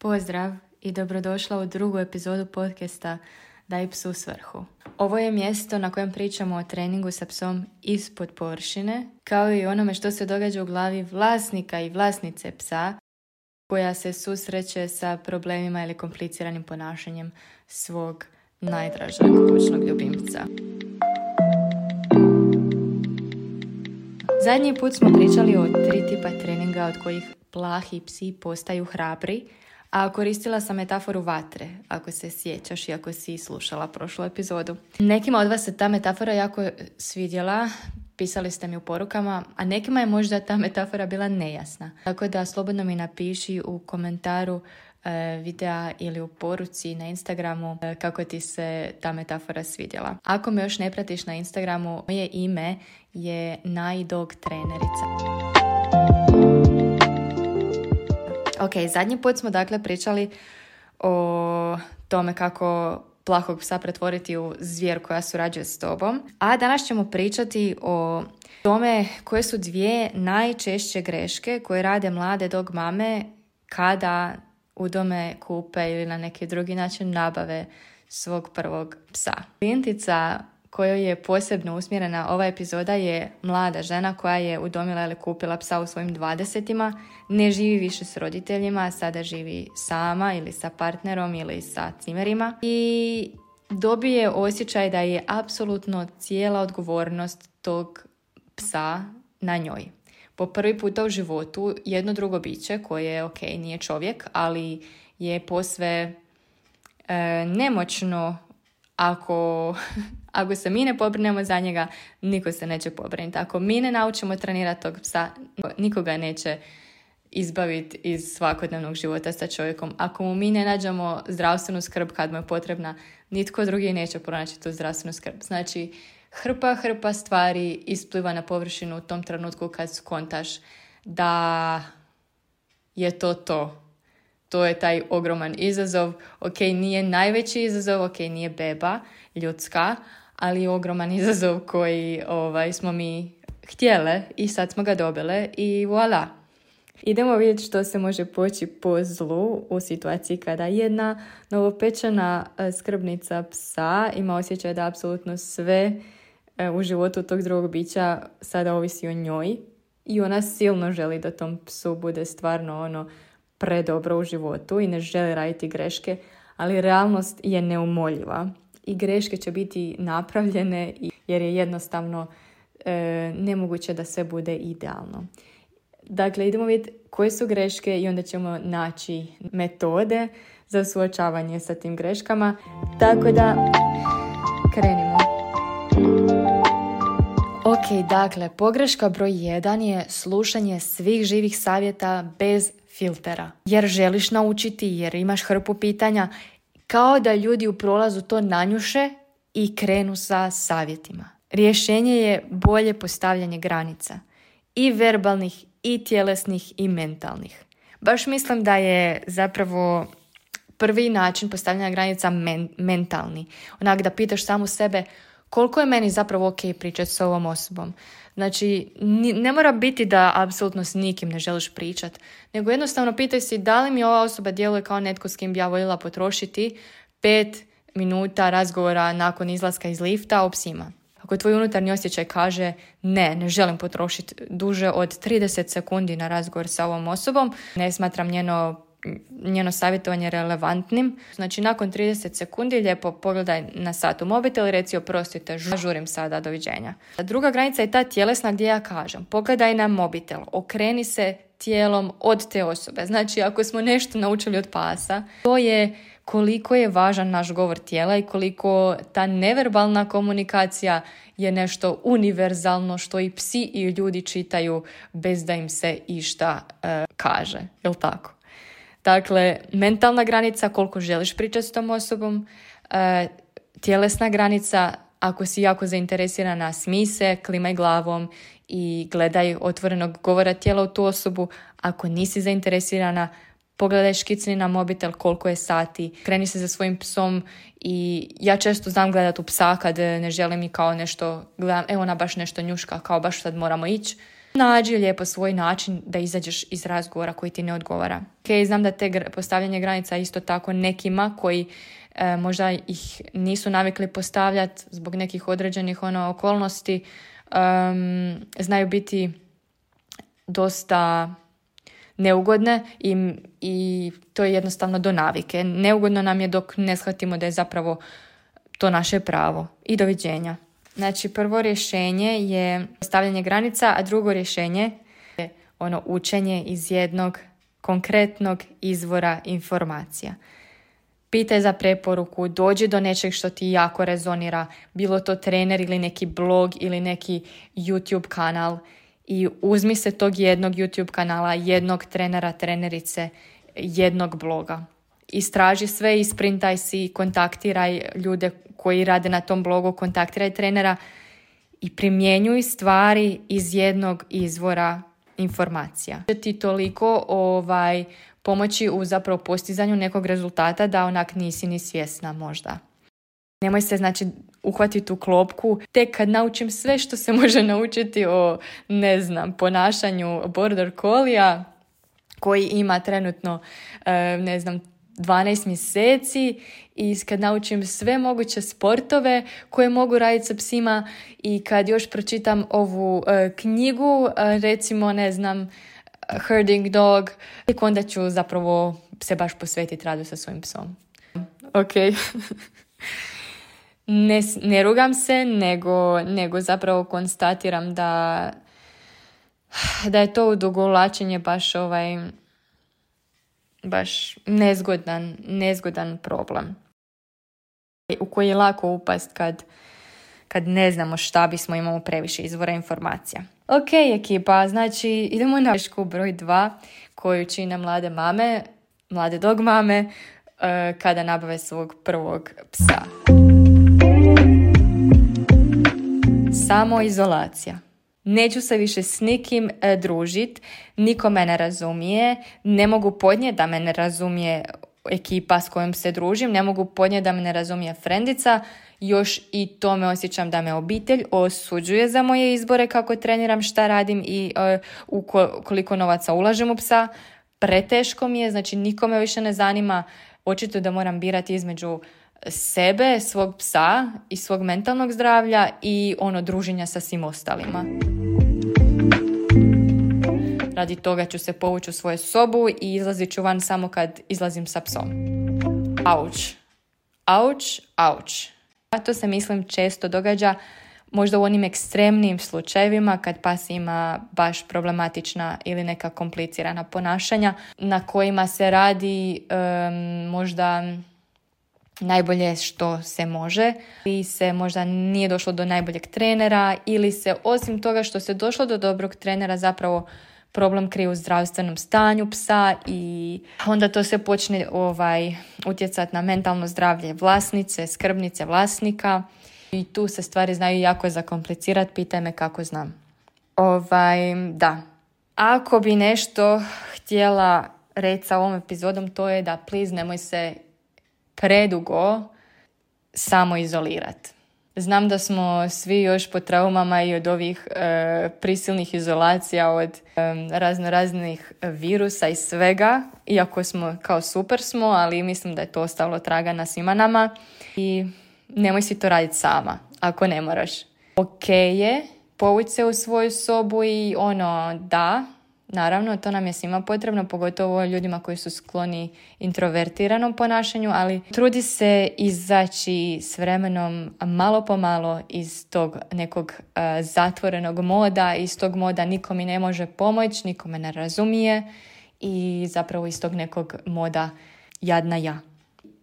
Pozdrav i dobrodošla u drugu epizodu podcasta Daj psu svrhu. Ovo je mjesto na kojem pričamo o treningu sa psom ispod površine, kao i onome što se događa u glavi vlasnika i vlasnice psa, koja se susreće sa problemima ili kompliciranim ponašanjem svog najdražeg kućnog ljubimca. Zadnji put smo pričali o tri tipa treninga od kojih plahi psi postaju hrabri, a koristila sam metaforu vatre, ako se sjećaš i ako si slušala prošlu epizodu. Nekima od vas se ta metafora jako svidjela, pisali ste mi u porukama, a nekima je možda ta metafora bila nejasna. Tako da slobodno mi napiši u komentaru e, videa ili u poruci na Instagramu e, kako ti se ta metafora svidjela. Ako me još ne pratiš na Instagramu, moje ime je najdog trenerica. Ok, zadnji put smo dakle pričali o tome kako plahog psa pretvoriti u zvijer koja surađuje s tobom. A danas ćemo pričati o tome koje su dvije najčešće greške koje rade mlade dog mame kada u dome kupe ili na neki drugi način nabave svog prvog psa. Klijentica kojoj je posebno usmjerena ova epizoda je mlada žena koja je udomila ili kupila psa u svojim dvadesetima, ne živi više s roditeljima, sada živi sama ili sa partnerom ili sa cimerima i dobije osjećaj da je apsolutno cijela odgovornost tog psa na njoj. Po prvi puta u životu jedno drugo biće koje, ok, nije čovjek, ali je posve e, nemoćno ako, ako se mi ne pobrinemo za njega, niko se neće pobrinuti. Ako mi ne naučimo trenirati tog psa, nikoga neće izbaviti iz svakodnevnog života sa čovjekom. Ako mu mi ne nađemo zdravstvenu skrb kad mu je potrebna, nitko drugi neće pronaći tu zdravstvenu skrb. Znači, hrpa, hrpa stvari ispliva na površinu u tom trenutku kad skontaš da je to to to je taj ogroman izazov. Ok, nije najveći izazov, ok, nije beba ljudska, ali ogroman izazov koji ovaj, smo mi htjele i sad smo ga dobile i voila. Idemo vidjeti što se može poći po zlu u situaciji kada jedna novopečena e, skrbnica psa ima osjećaj da apsolutno sve e, u životu tog drugog bića sada ovisi o njoj i ona silno želi da tom psu bude stvarno ono predobro u životu i ne želi raditi greške, ali realnost je neumoljiva i greške će biti napravljene jer je jednostavno e, nemoguće da sve bude idealno. Dakle, idemo vidjeti koje su greške i onda ćemo naći metode za suočavanje sa tim greškama. Tako da krenimo. Ok, dakle, pogreška broj 1 je slušanje svih živih savjeta bez filtera. Jer želiš naučiti, jer imaš hrpu pitanja, kao da ljudi u prolazu to nanjuše i krenu sa savjetima. Rješenje je bolje postavljanje granica. I verbalnih, i tjelesnih, i mentalnih. Baš mislim da je zapravo prvi način postavljanja granica mentalni. Onak da pitaš samu sebe koliko je meni zapravo ok pričati s ovom osobom. Znači, ne mora biti da apsolutno s nikim ne želiš pričat, nego jednostavno pitaj si da li mi ova osoba djeluje kao netko s kim bi ja voljela potrošiti pet minuta razgovora nakon izlaska iz lifta o psima. Ako tvoj unutarnji osjećaj kaže ne, ne želim potrošiti duže od 30 sekundi na razgovor sa ovom osobom, ne smatram njeno njeno savjetovanje relevantnim. Znači, nakon 30 sekundi lijepo pogledaj na satu mobitel i reci oprostite, žurim sada, doviđenja. Druga granica je ta tjelesna gdje ja kažem, pogledaj na mobitel, okreni se tijelom od te osobe. Znači, ako smo nešto naučili od pasa, to je koliko je važan naš govor tijela i koliko ta neverbalna komunikacija je nešto univerzalno što i psi i ljudi čitaju bez da im se išta e, kaže. Jel tako? Dakle, mentalna granica, koliko želiš pričati s tom osobom, e, tjelesna granica, ako si jako zainteresirana, smi se, klimaj glavom i gledaj otvorenog govora tijela u tu osobu. Ako nisi zainteresirana, pogledaj škicni na mobitel koliko je sati, kreni se za svojim psom i ja često znam gledati u psa kad ne želim i kao nešto, gledam, evo ona baš nešto njuška, kao baš sad moramo ići nađi lijepo svoj način da izađeš iz razgovora koji ti ne odgovara. Ok, znam da te postavljanje granica isto tako nekima koji e, možda ih nisu navikli postavljati zbog nekih određenih ono okolnosti, znaju biti dosta neugodne i, i to je jednostavno do navike. Neugodno nam je dok ne shvatimo da je zapravo to naše pravo. I doviđenja. Znači, prvo rješenje je stavljanje granica, a drugo rješenje je ono učenje iz jednog konkretnog izvora informacija. Pitaj za preporuku, dođi do nečeg što ti jako rezonira, bilo to trener ili neki blog ili neki YouTube kanal i uzmi se tog jednog YouTube kanala, jednog trenera, trenerice, jednog bloga. Istraži sve, isprintaj si, kontaktiraj ljude koji rade na tom blogu, kontaktiraj trenera i primjenjuj stvari iz jednog izvora informacija. Ti toliko ovaj, pomoći u zapravo postizanju nekog rezultata da onak nisi ni svjesna možda. Nemoj se znači uhvatiti u klopku tek kad naučim sve što se može naučiti o ne znam ponašanju border collie koji ima trenutno eh, ne znam 12 mjeseci i kad naučim sve moguće sportove koje mogu raditi sa psima i kad još pročitam ovu eh, knjigu, eh, recimo ne znam, herding dog, onda ću zapravo se baš posvetiti radu sa svojim psom. Ok. ne, ne rugam se, nego, nego zapravo konstatiram da, da je to odugovlačenje baš ovaj baš nezgodan, nezgodan problem u koji je lako upast kad, kad ne znamo šta bismo imamo previše izvora informacija. Ok, ekipa, znači idemo na grešku broj dva koju čine mlade mame, mlade dog mame, uh, kada nabave svog prvog psa. Samo izolacija. Neću se više s nikim e, družit, niko me ne razumije, ne mogu podnijeti da me ne razumije ekipa s kojom se družim, ne mogu podnijeti da me ne razumije frendica, još i to me osjećam da me obitelj osuđuje za moje izbore kako treniram, šta radim i uh, koliko novaca ulažem u psa. Preteško mi je, znači nikome više ne zanima, očito da moram birati između sebe, svog psa i svog mentalnog zdravlja i ono druženja sa svim ostalima. Radi toga ću se povući u svoju sobu i izlazit ću van samo kad izlazim sa psom. Auć. Auć, auć. A to se mislim često događa možda u onim ekstremnim slučajevima kad pas ima baš problematična ili neka komplicirana ponašanja na kojima se radi možda najbolje što se može ili se možda nije došlo do najboljeg trenera ili se osim toga što se došlo do dobrog trenera zapravo problem krije u zdravstvenom stanju psa i onda to se počne ovaj, utjecati na mentalno zdravlje vlasnice, skrbnice vlasnika i tu se stvari znaju jako zakomplicirati, pitaj me kako znam. Ovaj, da, ako bi nešto htjela reći sa ovom epizodom, to je da please nemoj se predugo samo izolirati. Znam da smo svi još po traumama i od ovih e, prisilnih izolacija, od e, razno raznih virusa i svega, iako smo kao super smo, ali mislim da je to ostalo traga na svima nama i nemoj si to raditi sama, ako ne moraš. Ok je povući se u svoju sobu i ono, da, Naravno, to nam je svima potrebno, pogotovo ljudima koji su skloni introvertiranom ponašanju, ali trudi se izaći s vremenom malo po malo iz tog nekog e, zatvorenog moda, iz tog moda niko mi ne može pomoći, niko me ne razumije i zapravo iz tog nekog moda jadna ja.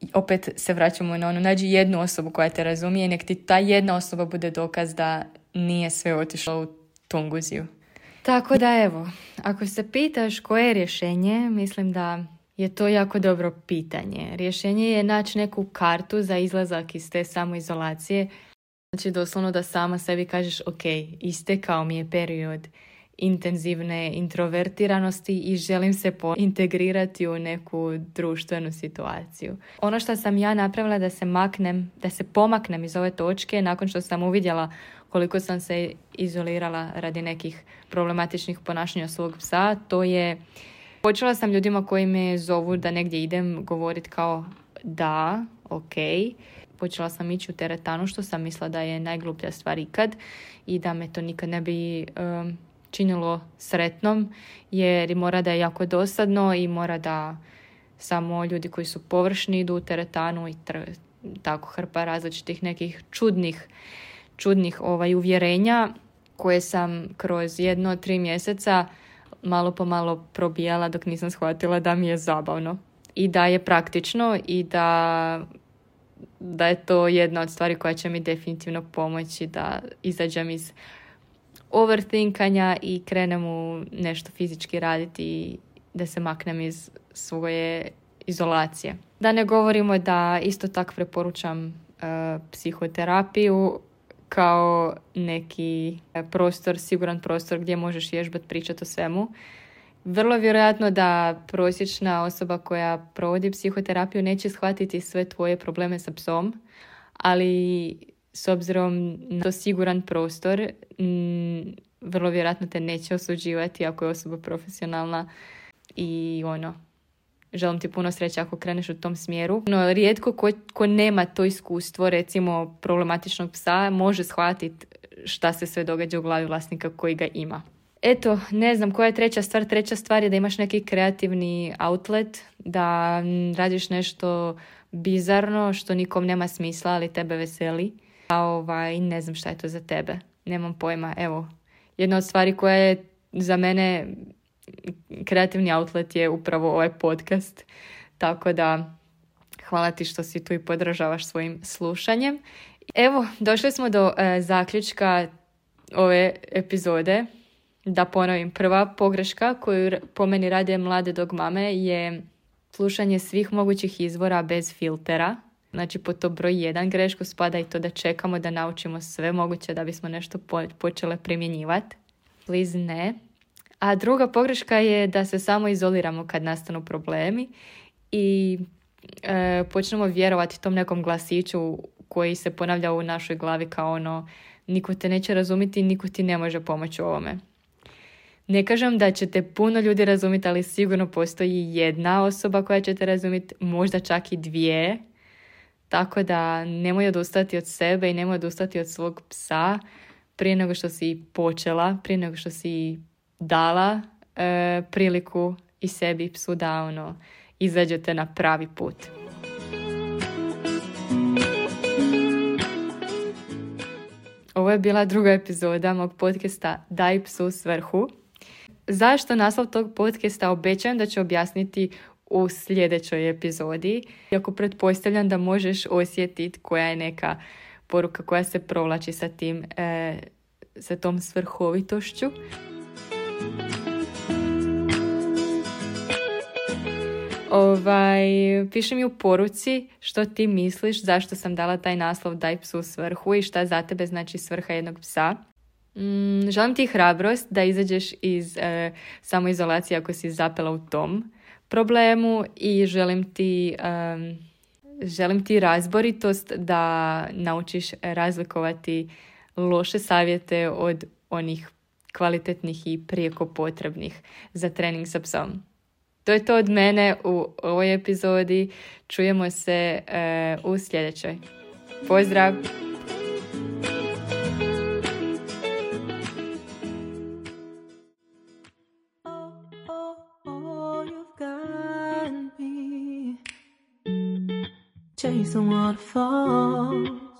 I opet se vraćamo na ono, nađi jednu osobu koja te razumije, nek ti ta jedna osoba bude dokaz da nije sve otišlo u tunguziju. Tako da evo, ako se pitaš koje je rješenje, mislim da je to jako dobro pitanje. Rješenje je naći neku kartu za izlazak iz te samoizolacije. Znači doslovno da sama sebi kažeš ok, istekao mi je period intenzivne introvertiranosti i želim se integrirati u neku društvenu situaciju. Ono što sam ja napravila da se maknem, da se pomaknem iz ove točke nakon što sam uvidjela koliko sam se izolirala radi nekih problematičnih ponašanja svog psa, to je počela sam ljudima koji me zovu da negdje idem govoriti kao da, ok, počela sam ići u teretanu što sam mislila da je najgluplja stvar ikad i da me to nikad ne bi um, činilo sretnom jer mora da je jako dosadno i mora da samo ljudi koji su površni idu u teretanu i tako hrpa različitih nekih čudnih čudnih ovaj uvjerenja koje sam kroz jedno tri mjeseca malo po malo probijala dok nisam shvatila da mi je zabavno. I da je praktično i da da je to jedna od stvari koja će mi definitivno pomoći da izađem iz overthinkanja i krenem u nešto fizički raditi da se maknem iz svoje izolacije. Da ne govorimo da isto tako preporučam uh, psihoterapiju kao neki prostor, siguran prostor gdje možeš vježbati pričati o svemu. Vrlo vjerojatno da prosječna osoba koja provodi psihoterapiju neće shvatiti sve tvoje probleme sa psom, ali s obzirom na to siguran prostor, vrlo vjerojatno te neće osuđivati ako je osoba profesionalna i ono, želim ti puno sreće ako kreneš u tom smjeru. No, rijetko ko, ko nema to iskustvo, recimo problematičnog psa, može shvatiti šta se sve događa u glavi vlasnika koji ga ima. Eto, ne znam koja je treća stvar. Treća stvar je da imaš neki kreativni outlet, da radiš nešto bizarno što nikom nema smisla, ali tebe veseli. A ovaj, ne znam šta je to za tebe. Nemam pojma. Evo, jedna od stvari koja je za mene kreativni outlet je upravo ovaj podcast. Tako da hvala ti što si tu i podržavaš svojim slušanjem. Evo, došli smo do e, zaključka ove epizode. Da ponovim, prva pogreška koju po meni rade mlade dog mame je slušanje svih mogućih izvora bez filtera. Znači, po to broj jedan grešku spada i to da čekamo da naučimo sve moguće da bismo nešto počele primjenjivati. Please ne. A druga pogreška je da se samo izoliramo kad nastanu problemi i e, počnemo vjerovati tom nekom glasiću koji se ponavlja u našoj glavi kao ono niko te neće razumjeti, niko ti ne može pomoći u ovome. Ne kažem da ćete puno ljudi razumjeti, ali sigurno postoji jedna osoba koja će te razumjeti, možda čak i dvije. Tako da nemoj odustati od sebe i nemoj odustati od svog psa prije nego što si počela, prije nego što si dala e, priliku i sebi psu da ono, izađete na pravi put. Ovo je bila druga epizoda mog podcasta Daj psu svrhu. Zašto naslov tog podcasta obećajem da ću objasniti u sljedećoj epizodi. Iako pretpostavljam da možeš osjetiti koja je neka poruka koja se provlači sa tim, e, sa tom svrhovitošću. Ovaj, piši mi u poruci što ti misliš, zašto sam dala taj naslov Daj psu svrhu i šta za tebe znači svrha jednog psa. Mm, želim ti hrabrost da izađeš iz e, samoizolacije ako si zapela u tom problemu i želim ti, želim ti razboritost da naučiš razlikovati loše savjete od onih kvalitetnih i prijeko potrebnih za trening sa psom. To je to od mene u ovoj epizodi. Čujemo se uh, u sljedećoj. Pozdrav! waterfall.